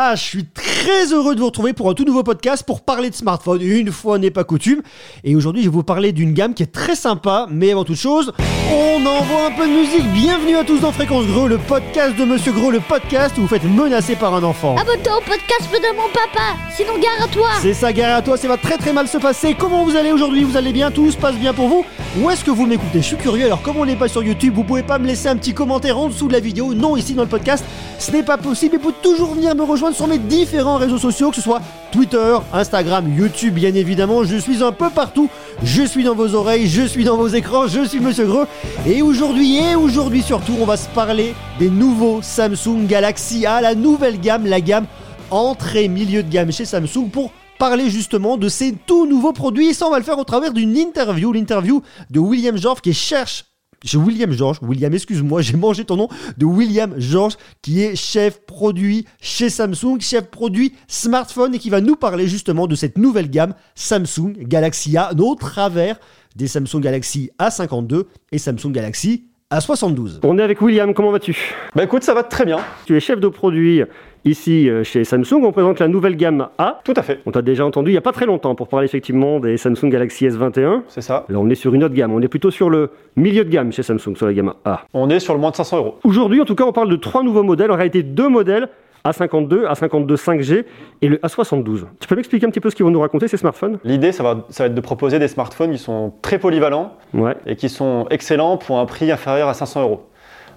Ah, je suis très heureux de vous retrouver pour un tout nouveau podcast pour parler de smartphone. Une fois n'est pas coutume. Et aujourd'hui, je vais vous parler d'une gamme qui est très sympa. Mais avant toute chose, on envoie un peu de musique. Bienvenue à tous dans Fréquence Gros, le podcast de Monsieur Gros, le podcast où vous faites menacer par un enfant. Abonne-toi au podcast de mon papa, sinon gare à toi. C'est ça, gare à toi, ça va très très mal se passer. Comment vous allez aujourd'hui? Vous allez bien? Tout se passe bien pour vous? Où est-ce que vous m'écoutez? Je suis curieux. Alors, comme on n'est pas sur YouTube, vous pouvez pas me laisser un petit commentaire en dessous de la vidéo. Non, ici dans le podcast, ce n'est pas possible. Il faut toujours venir me rejoindre sur mes différents réseaux sociaux, que ce soit Twitter, Instagram, YouTube, bien évidemment. Je suis un peu partout. Je suis dans vos oreilles, je suis dans vos écrans, je suis Monsieur Greux. Et aujourd'hui, et aujourd'hui surtout, on va se parler des nouveaux Samsung Galaxy A, la nouvelle gamme, la gamme entrée milieu de gamme chez Samsung pour parler justement de ces tout nouveaux produits. Et ça, on va le faire au travers d'une interview, l'interview de William George qui cherche j'ai William George, William, excuse-moi, j'ai mangé ton nom, de William George, qui est chef produit chez Samsung, chef produit smartphone, et qui va nous parler justement de cette nouvelle gamme Samsung Galaxy A, au travers des Samsung Galaxy A52 et Samsung Galaxy A72. On est avec William, comment vas-tu? Bah écoute, ça va très bien. Tu es chef de produit Ici, euh, chez Samsung, on présente la nouvelle gamme A. Tout à fait. On t'a déjà entendu il n'y a pas très longtemps pour parler effectivement des Samsung Galaxy S21. C'est ça. Là, on est sur une autre gamme. On est plutôt sur le milieu de gamme chez Samsung, sur la gamme A. On est sur le moins de 500 euros. Aujourd'hui, en tout cas, on parle de trois nouveaux modèles. En réalité, deux modèles. A52, A52 5G et le A72. Tu peux m'expliquer un petit peu ce qu'ils vont nous raconter ces smartphones? L'idée, ça va, ça va être de proposer des smartphones qui sont très polyvalents ouais. et qui sont excellents pour un prix inférieur à 500 euros.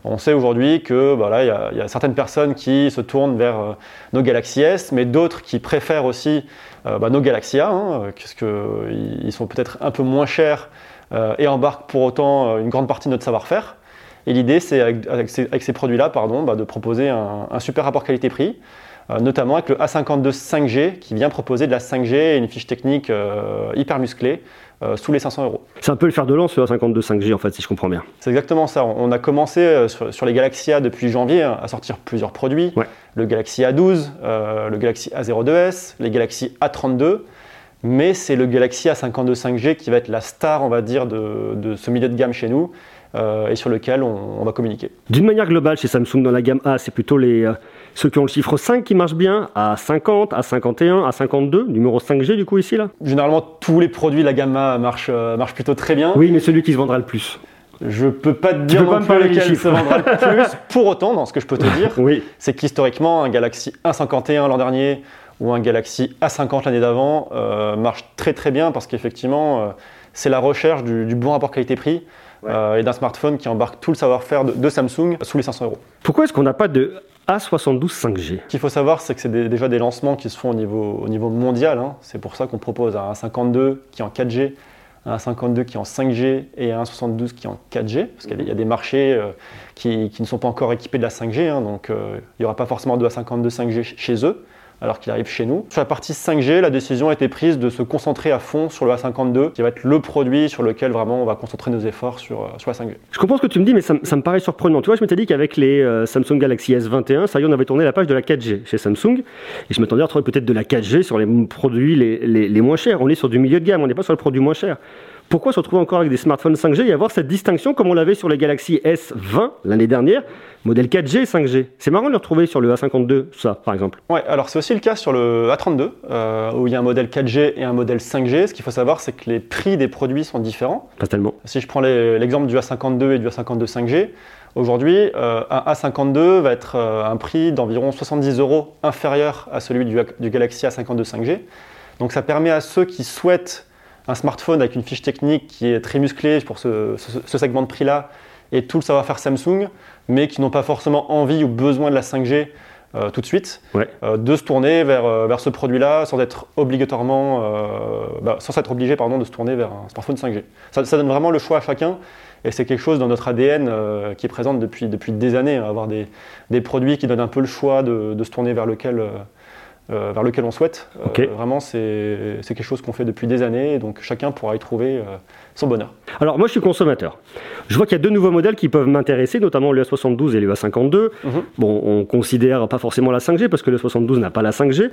On sait aujourd'hui que voilà, il y, a certaines personnes qui se tournent vers euh, nos Galaxy S, mais d'autres qui préfèrent aussi euh, bah, nos Galaxy A, hein, puisqu'ils sont peut-être un peu moins chers euh, et embarquent pour autant une grande partie de notre savoir-faire. Et l'idée, c'est avec, ces, produits-là, pardon, bah, de proposer un, un super rapport qualité-prix, notamment avec le A52 5G qui vient proposer de la 5G et une fiche technique hyper musclée euh, sous les 500 euros. C'est un peu le fer de lance, le A52 5G, en fait, si je comprends bien. C'est exactement ça. On a commencé euh, sur, les Galaxy A depuis janvier hein, à sortir plusieurs produits. Le Galaxy A12, euh, le Galaxy A02s, les Galaxy A32. Mais c'est le Galaxy A52 5G qui va être la star, on va dire, de, ce milieu de gamme chez nous. Et sur lequel on, va communiquer. D'une manière globale, chez Samsung, dans la gamme A, c'est plutôt les, ceux qui ont le chiffre 5 qui marche bien, à 50, à 51, à 52, numéro 5G du coup ici là? Généralement tous les produits de la gamme A marchent, euh, plutôt très bien. Oui, mais celui qui se vendra le plus. Je peux pas te dire non plus lequel se vendra le plus. Pour autant, dans ce que je peux te dire, oui. c'est qu'historiquement, un Galaxy A51 l'an dernier ou un Galaxy A50 l'année d'avant euh, marche très très bien parce qu'effectivement, euh, c'est la recherche du, bon rapport qualité-prix. Et d'un smartphone qui embarque tout le savoir-faire de, de, Samsung sous les 500 euros. Pourquoi est-ce qu'on n'a pas de a72 5G. Ce qu'il faut savoir, c'est que c'est déjà des lancements qui se font au niveau, au niveau mondial. Hein. C'est pour ça qu'on propose un 52 qui est en 4G, un 52 qui est en 5G et un 72 qui est en 4G. Parce qu'il y a des marchés euh, qui, ne sont pas encore équipés de la 5G, hein. donc euh, il n'y aura pas forcément de A52 5G chez eux alors qu'il arrive chez nous. Sur la partie 5G, la décision a été prise de se concentrer à fond sur le A52, qui va être le produit sur lequel vraiment on va concentrer nos efforts sur, euh, sur la 5G. Je comprends ce que tu me dis, mais ça, me paraît surprenant. Tu vois, je m'étais dit qu'avec les euh, Samsung Galaxy S21, ça y est, on avait tourné la page de la 4G chez Samsung, et je m'attendais à retrouver peut-être de la 4G sur les produits les, les moins chers. On est sur du milieu de gamme, on n'est pas sur le produit moins cher. Pourquoi se retrouver encore avec des smartphones 5G et avoir cette distinction comme on l'avait sur les Galaxy S20 l'année dernière, modèle 4G 5G C'est marrant de le retrouver sur le A52, ça par exemple. Ouais, alors c'est aussi le cas sur le A32, euh, où il y a un modèle 4G et un modèle 5G. Ce qu'il faut savoir, c'est que les prix des produits sont différents. Pas tellement. Si je prends l'exemple du A52 et du A52 5G, Aujourd'hui, euh, un A52 va être euh, un prix d'environ 70 euros inférieur à celui du, du Galaxy A52 5G. Donc ça permet à ceux qui souhaitent un smartphone avec une fiche technique qui est très musclée pour ce, segment de prix-là et tout le savoir-faire Samsung, mais qui n'ont pas forcément envie ou besoin de la 5G euh, tout de suite, euh, de se tourner vers, euh, vers ce produit-là sans être obligatoirement, bah, sans être obligé pardon, de se tourner vers un smartphone 5G. Ça, donne vraiment le choix à chacun et c'est quelque chose dans notre ADN qui est présent depuis, depuis des années, hein, avoir des, des, produits qui donnent un peu le choix de, de se tourner vers lequel euh, vers lequel on souhaite. Euh, vraiment, c'est quelque chose qu'on fait depuis des années, donc chacun pourra y trouver euh, son bonheur. Alors moi, je suis consommateur. Je vois qu'il y a deux nouveaux modèles qui peuvent m'intéresser, notamment le A72 et le A52. Mhm. Bon, on considère pas forcément la 5G parce que le A72 n'a pas la 5G.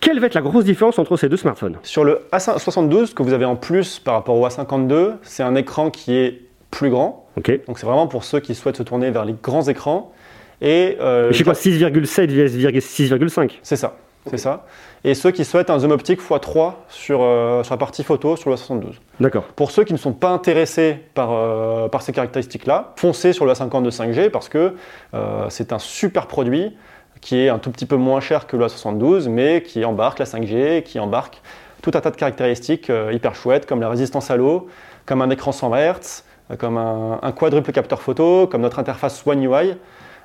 Quelle va être la grosse différence entre ces deux smartphones? Sur le A72, ce que vous avez en plus par rapport au A52, c'est un écran qui est plus grand. Donc c'est vraiment pour ceux qui souhaitent se tourner vers les grands écrans. Et euh, Je sais quoi, 6,7 vs 6,5 c'est ça, c'est ça. Et ceux qui souhaitent un zoom optique x3 sur, euh, sur la partie photo sur le A72. D'accord. Pour ceux qui ne sont pas intéressés par, euh, par ces caractéristiques-là, foncez sur le A52 5G parce que euh, c'est un super produit qui est un tout petit peu moins cher que le A72, mais qui embarque la 5G, qui embarque tout un tas de caractéristiques euh, hyper chouettes, comme la résistance à l'eau, comme un écran 120 Hz, comme un, un quadruple capteur photo, comme notre interface One UI.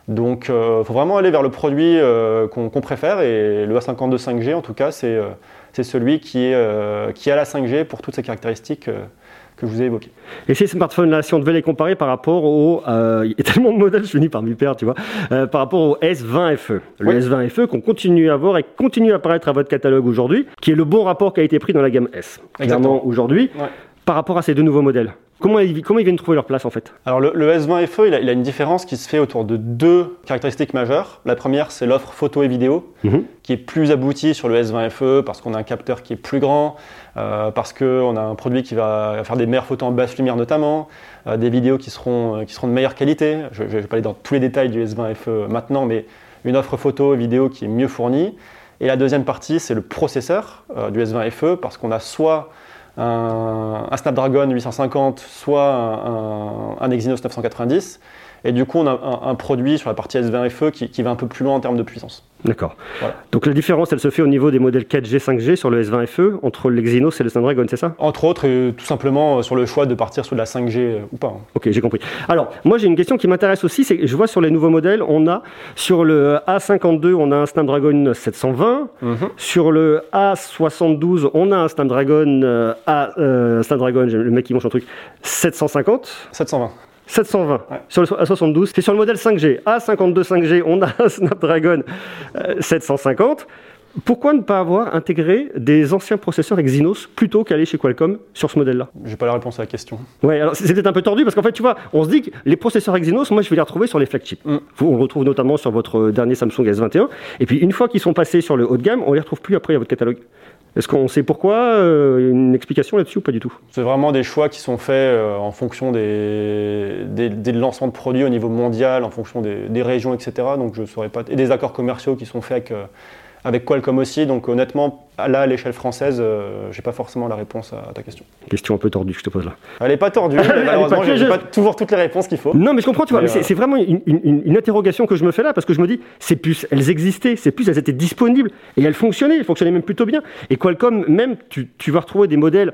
Donc il faut vraiment aller vers le produit euh, qu'on préfère, et le A52 5G, en tout cas, c'est euh, celui qui, est, euh, qui a la 5G pour toutes ces caractéristiques euh, que je vous ai évoquées. Et ces smartphones-là, si on devait les comparer par rapport au. euh, il y a tellement de modèles, je finis par m'y perdre, tu vois. euh, par rapport au S20 FE. Le Oui. S20 FE qu'on continue à voir et continue à apparaître à votre catalogue aujourd'hui, qui est le bon rapport qui a été pris dans la gamme S. Clairement, Exactement. aujourd'hui, Ouais. par rapport à ces deux nouveaux modèles. Comment ils, comment ils viennent trouver leur place en fait? Alors le, le S20 FE, il a, il a une différence qui se fait autour de deux caractéristiques majeures. La première, c'est l'offre photo et vidéo, Mhm. qui est plus aboutie sur le S20 FE parce qu'on a un capteur qui est plus grand, euh, parce qu'on a un produit qui va faire des meilleures photos en basse lumière notamment, euh, des vidéos qui seront, euh, qui seront de meilleure qualité. Je ne vais pas aller dans tous les détails du S20 FE maintenant, mais une offre photo et vidéo qui est mieux fournie. Et la deuxième partie, c'est le processeur euh, du S20 FE, parce qu'on a soit un, Snapdragon 850, soit un, un- un Exynos 990. Et du coup, on a un, un produit sur la partie S20 FE qui, qui va un peu plus loin en termes de puissance. D'accord. Voilà. Donc la différence, elle se fait au niveau des modèles 4G, 5G sur le S20 FE entre l'Exynos et le Snapdragon, c'est ça? Entre autres, et tout simplement euh, sur le choix de partir sur de la 5G euh, ou pas. hein. Ok, j'ai compris. Alors, moi j'ai une question qui m'intéresse aussi, c'est que je vois sur les nouveaux modèles, on a sur le A52, on a un Snapdragon 720, sur le A72, on a un Snapdragon euh, A, euh, Snapdragon, le mec qui mange un truc, 750. 720. 720 Ouais. sur le A72, c'est sur le modèle 5G. A52 5G, on a un Snapdragon euh, 750. Pourquoi ne pas avoir intégré des anciens processeurs Exynos plutôt qu'aller chez Qualcomm sur ce modèle-là? J'ai pas la réponse à la question. Ouais, alors c'est peut-être un peu tordu parce qu'en fait, tu vois, on se dit que les processeurs Exynos, moi je vais les retrouver sur les flagships. Mm. On le retrouve notamment sur votre dernier Samsung S21. Et puis une fois qu'ils sont passés sur le haut de gamme, on les retrouve plus après à votre catalogue. Est-ce qu'on sait pourquoi euh, Une explication là-dessus ou pas du tout? C'est vraiment des choix qui sont faits euh, en fonction des, des, lancements de produits au niveau mondial, en fonction des, des régions, etc. Donc je saurais pas. Et des accords commerciaux qui sont faits avec, euh, avec Qualcomm aussi. Donc honnêtement, là, à l'échelle française, euh, j'ai pas forcément la réponse à, à ta question. Question un peu tordue que je te pose là. Elle est pas tordue, mais malheureusement, j'ai pas toujours toutes les réponses qu'il faut. Non, mais je comprends, tu vois, Mais, euh, c'est vraiment une, une- une- une interrogation que je me fais là, parce que je me dis, ces puces, elles existaient, ces puces, elles étaient disponibles, et elles fonctionnaient, elles fonctionnaient même plutôt bien. Et Qualcomm, même, tu, tu vas retrouver des modèles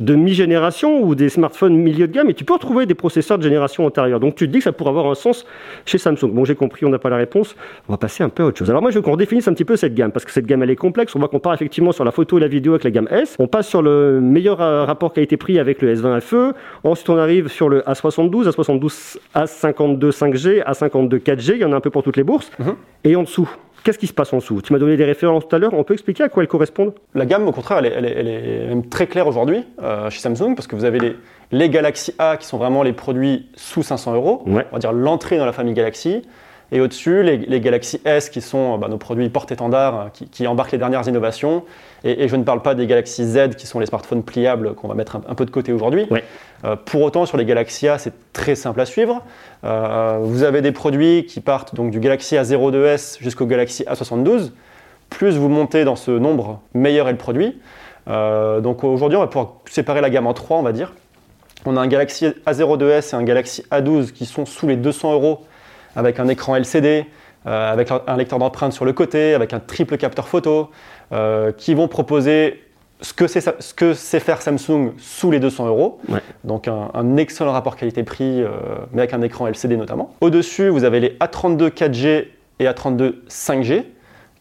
de mi-génération ou des smartphones milieu de gamme, et tu peux retrouver des processeurs de génération antérieure. Donc tu te dis que ça pourrait avoir un sens chez Samsung. Bon, j'ai compris, on n'a pas la réponse, on va passer un peu à autre chose. Alors moi, je veux qu'on redéfinisse un petit peu cette gamme, parce que cette gamme, elle est complexe. On voit qu'on part effectivement sur la photo et la vidéo avec la gamme S, on passe sur le meilleur euh, rapport qui a été pris avec le S20 FE, ensuite on arrive sur le A72, A72, A52 5G, A52 4G, il y en a un peu pour toutes les bourses, Mhm. et en dessous. Qu'est-ce qui se passe en dessous? Tu m'as donné des références tout à l'heure, on peut expliquer à quoi elles correspondent? La gamme, au contraire, elle est, elle est- elle est même très claire aujourd'hui euh, chez Samsung parce que vous avez les, les Galaxy A qui sont vraiment les produits sous 500 euros, Ouais. on va dire l'entrée dans la famille Galaxy. Et au-dessus, les, les Galaxy S qui sont euh, bah, nos produits porte-étendards euh, qui, qui embarquent les dernières innovations. Et, et je ne parle pas des Galaxy Z qui sont les smartphones pliables qu'on va mettre un, un peu de côté aujourd'hui. Euh, pour autant, sur les Galaxy A, c'est très simple à suivre. Euh, vous avez des produits qui partent donc du Galaxy A02s jusqu'au Galaxy A72. Plus vous montez dans ce nombre, meilleur est le produit. Euh, donc aujourd'hui, on va pouvoir séparer la gamme en trois, on va dire. On a un Galaxy A02s et un Galaxy A12 qui sont sous les 200 euros avec un écran LCD, euh, avec un lecteur d'empreintes sur le côté, avec un triple capteur photo, euh, qui vont proposer ce que c'est ce que sait faire Samsung sous les 200 euros. Ouais. Donc un, un excellent rapport qualité-prix, euh, mais avec un écran LCD notamment. Au-dessus, vous avez les A32 4G et A32 5G,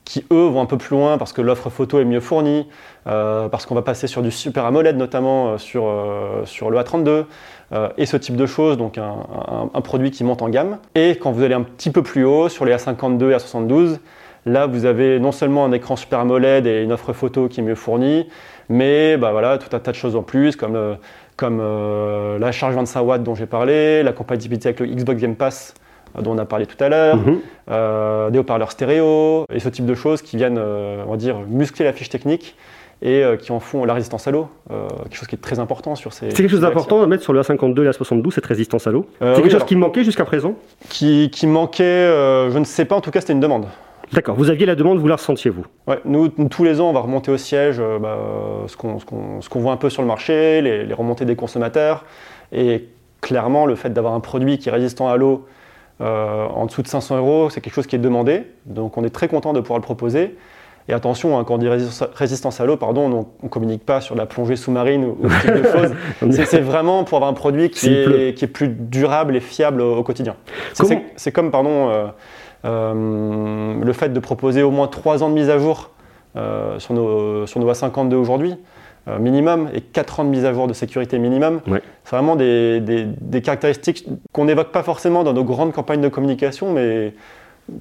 qui eux vont un peu plus loin parce que l'offre photo est mieux fournie, euh, parce qu'on va passer sur du Super AMOLED notamment euh, sur, euh, sur le A32, euh, et ce type de choses, donc un, produit qui monte en gamme. Et quand vous allez un petit peu plus haut, sur les A52 et A72, là vous avez non seulement un écran Super AMOLED et une offre photo qui est mieux fournie, mais bah, voilà, tout un tas de choses en plus, comme, comme la charge 25 watts dont j'ai parlé, la compatibilité avec le Xbox Game Pass dont on a parlé tout à l'heure, Mhm. euh, des haut-parleurs stéréo, et ce type de choses qui viennent, euh, on va dire, muscler la fiche technique et euh, qui en font la résistance à l'eau, euh, quelque chose qui est très important sur ces. C'est quelque chose d'important à mettre sur le A52 et la 72, cette résistance à l'eau. Euh, c'est oui, quelque chose alors. qui manquait jusqu'à présent Qui, qui manquait, euh, je ne sais pas, en tout cas c'était une demande. D'accord, vous aviez la demande, vous la ressentiez vous Ouais, nous, tous les ans, on va remonter au siège euh, bah, euh, qu'on ce qu'on voit un peu sur le marché, les, les remontées des consommateurs. Et clairement, le fait d'avoir un produit qui est résistant à l'eau euh, en dessous de 500 euros, c'est quelque chose qui est demandé. Donc on est très content de pouvoir le proposer. Et attention, hein, quand on dit résistance, à l'eau, pardon, on ne communique pas sur la plongée sous-marine ou, ou ce type de choses. C'est- vraiment pour avoir un produit qui est, qui est plus durable et fiable au, au quotidien. C'est- comme, pardon, euh, euh, le fait de proposer au moins 3 ans de mise à jour sur, nos, sur nos A52 aujourd'hui, minimum, et 4 ans de mise à jour de sécurité minimum. Ouais. C'est vraiment des, des- des caractéristiques qu'on n'évoque pas forcément dans nos grandes campagnes de communication, mais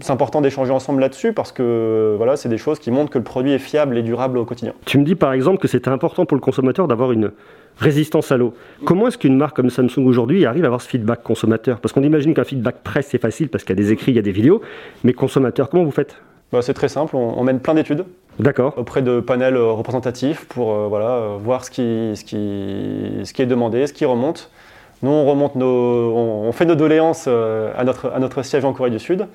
c'est important d'échanger ensemble là-dessus parce que voilà, c'est des choses qui montrent que le produit est fiable et durable au quotidien. Tu me dis par exemple que c'était important pour le consommateur d'avoir une résistance à l'eau. Comment est-ce qu'une marque comme Samsung aujourd'hui arrive à avoir ce feedback consommateur? Parce qu'on imagine qu'un feedback presse c'est facile parce qu'il y a des écrits, il y a des vidéos, mais consommateur, comment vous faites? Bah, c'est très simple, on, on mène plein d'études D'accord. auprès de panels euh, représentatifs pour euh, voilà, euh, voir ce qui, ce, qui, ce qui est demandé, ce qui remonte. Nous, on, remonte nos, on, on fait nos doléances à, notre, à notre siège en Corée du Sud.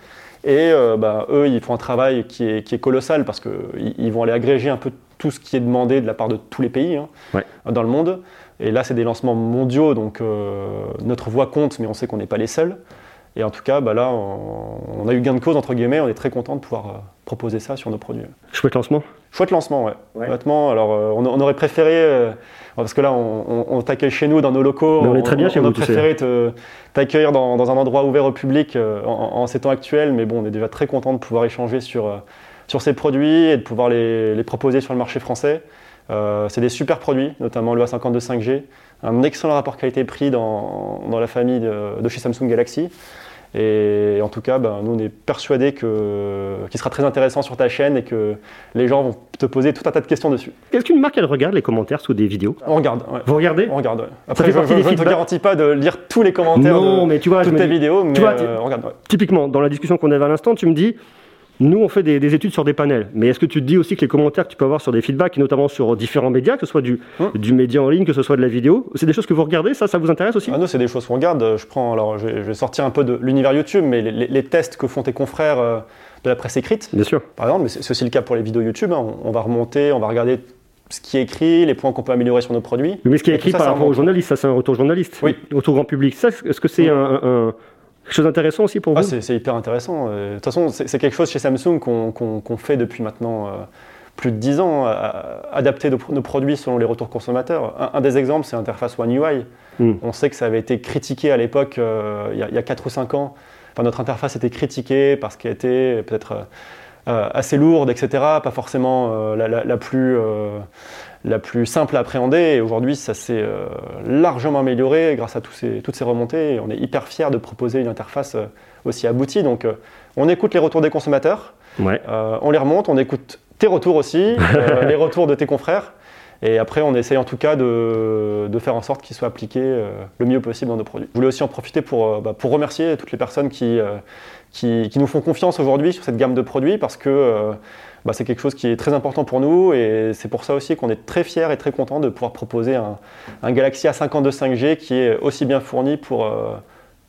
Et euh, bah, eux, ils font un travail qui est, qui est colossal parce qu'ils ils vont aller agréger un peu tout ce qui est demandé de la part de tous les pays hein, Ouais. dans le monde. Et là, c'est des lancements mondiaux, donc euh, notre voix compte, mais on sait qu'on n'est pas les seuls. Et en tout cas, bah là, on, on a eu gain de cause, entre guillemets, on est très content de pouvoir euh, proposer ça sur nos produits. Chouette lancement. Chouette lancement, ouais. Ouais. Honnêtement, alors euh, on, on aurait préféré, euh, parce que là on, on, on t'accueille chez nous dans nos locaux, Mais on est très bien chez on vous, a tu sais. préféré t'accueillir dans, dans un endroit ouvert au public euh, en, en ces temps actuels, mais bon, on est déjà très content de pouvoir échanger sur, euh, sur ces produits et de pouvoir les, les proposer sur le marché français. Euh, c'est des super produits, notamment le A52 5G, un excellent rapport qualité-prix dans, dans la famille de, de chez Samsung Galaxy. Et en tout cas, ben, nous on est persuadés que qu'il sera très intéressant sur ta chaîne et que les gens vont te poser tout un tas de questions dessus. Est-ce qu'une marque elle regarde les commentaires sous des vidéos? On regarde, ouais. Vous regardez? On regarde, ouais. Après, je, je- ne te garantis pas de lire tous les commentaires Non, de mais tu vois, je toutes tes vidéos, mais vois, tu- euh, on regarde, ouais. Typiquement, dans la discussion qu'on avait à l'instant, tu me dis, nous on fait des, des études sur des panels, mais est-ce que tu te dis aussi que les commentaires que tu peux avoir sur des feedbacks, et notamment sur différents médias, que ce soit du, Hum. du média en ligne, que ce soit de la vidéo, c'est des choses que vous regardez, ça, ça vous intéresse aussi Ah, nous, c'est des choses qu'on regarde. Je prends, alors, je vais, sortir un peu de l'univers YouTube, mais les, les- les tests que font tes confrères euh, de la presse écrite, Bien sûr. par exemple, mais c'est aussi le cas pour les vidéos YouTube. hein. On, on va remonter, on va regarder ce qui est écrit, les points qu'on peut améliorer sur nos produits. Mais ce qui est écrit ça, par rapport aux journalistes, ça c'est un retour journaliste, Oui. retour grand public. Ça, est-ce que c'est Mm. un, un- quelque chose d'intéressant aussi pour Ah, vous c'est hyper intéressant. Euh, De toute façon, c'est quelque chose chez Samsung qu'on fait depuis maintenant euh, plus de 10 ans, à- à adapter nos, nos produits selon les retours consommateurs. Un, un des exemples, c'est l'interface One UI. Mm. On sait que ça avait été critiqué à l'époque, euh, il y a- il y, a 4 ou 5 ans. Enfin, notre interface était critiquée parce qu'elle était peut-être euh, euh, assez lourde, etc. Pas forcément euh, la, la- la plus, euh, la plus simple à appréhender. Et aujourd'hui, ça s'est euh, largement amélioré grâce à tous ces- toutes ces remontées. Et on est hyper fiers de proposer une interface euh, aussi aboutie. Donc, euh, on écoute les retours des consommateurs, Ouais. on les remonte, on écoute tes retours aussi, les retours de tes confrères. Et après, on essaye en tout cas de, de faire en sorte qu'ils soient appliqués le mieux possible dans nos produits. Je voulais aussi en profiter pour, bah, pour remercier toutes les personnes qui, qui, qui nous font confiance aujourd'hui sur cette gamme de produits parce que bah, c'est quelque chose qui est très important pour nous et c'est pour ça aussi qu'on est très fiers et très contents de pouvoir proposer un, un Galaxy A52 5G qui est aussi bien fourni pour, euh,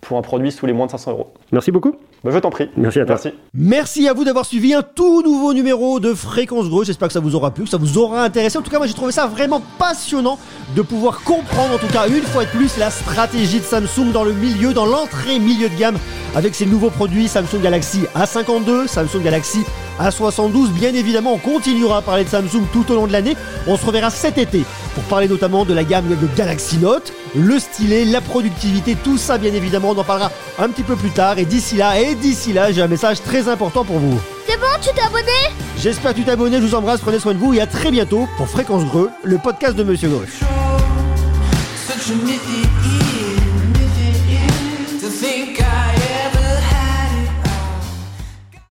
pour un produit sous les moins de 500 euros. Merci beaucoup. Bah, je t'en prie. Merci à toi. Merci. Merci à vous d'avoir suivi un tout nouveau numéro de Fréquence Greux. J'espère que ça vous aura plu, que ça vous aura intéressé. En tout cas, moi j'ai trouvé ça vraiment passionnant de pouvoir comprendre, en tout cas une fois de plus, la stratégie de Samsung dans le milieu, dans l'entrée milieu de gamme avec ses nouveaux produits Samsung Galaxy A52, Samsung Galaxy A72. Bien évidemment, on continuera à parler de Samsung tout au long de l'année. On se reverra cet été pour parler notamment de la gamme de Galaxy Note, le stylet, la productivité, tout ça bien évidemment. On en parlera un petit peu plus tard. Et d'ici là, et d'ici là, j'ai un message très important pour vous. C'est bon, tu t'es abonné? J'espère que tu t'es abonné, je vous embrasse, prenez soin de vous et à très bientôt pour Fréquence Greux, le podcast de Monsieur Gauche.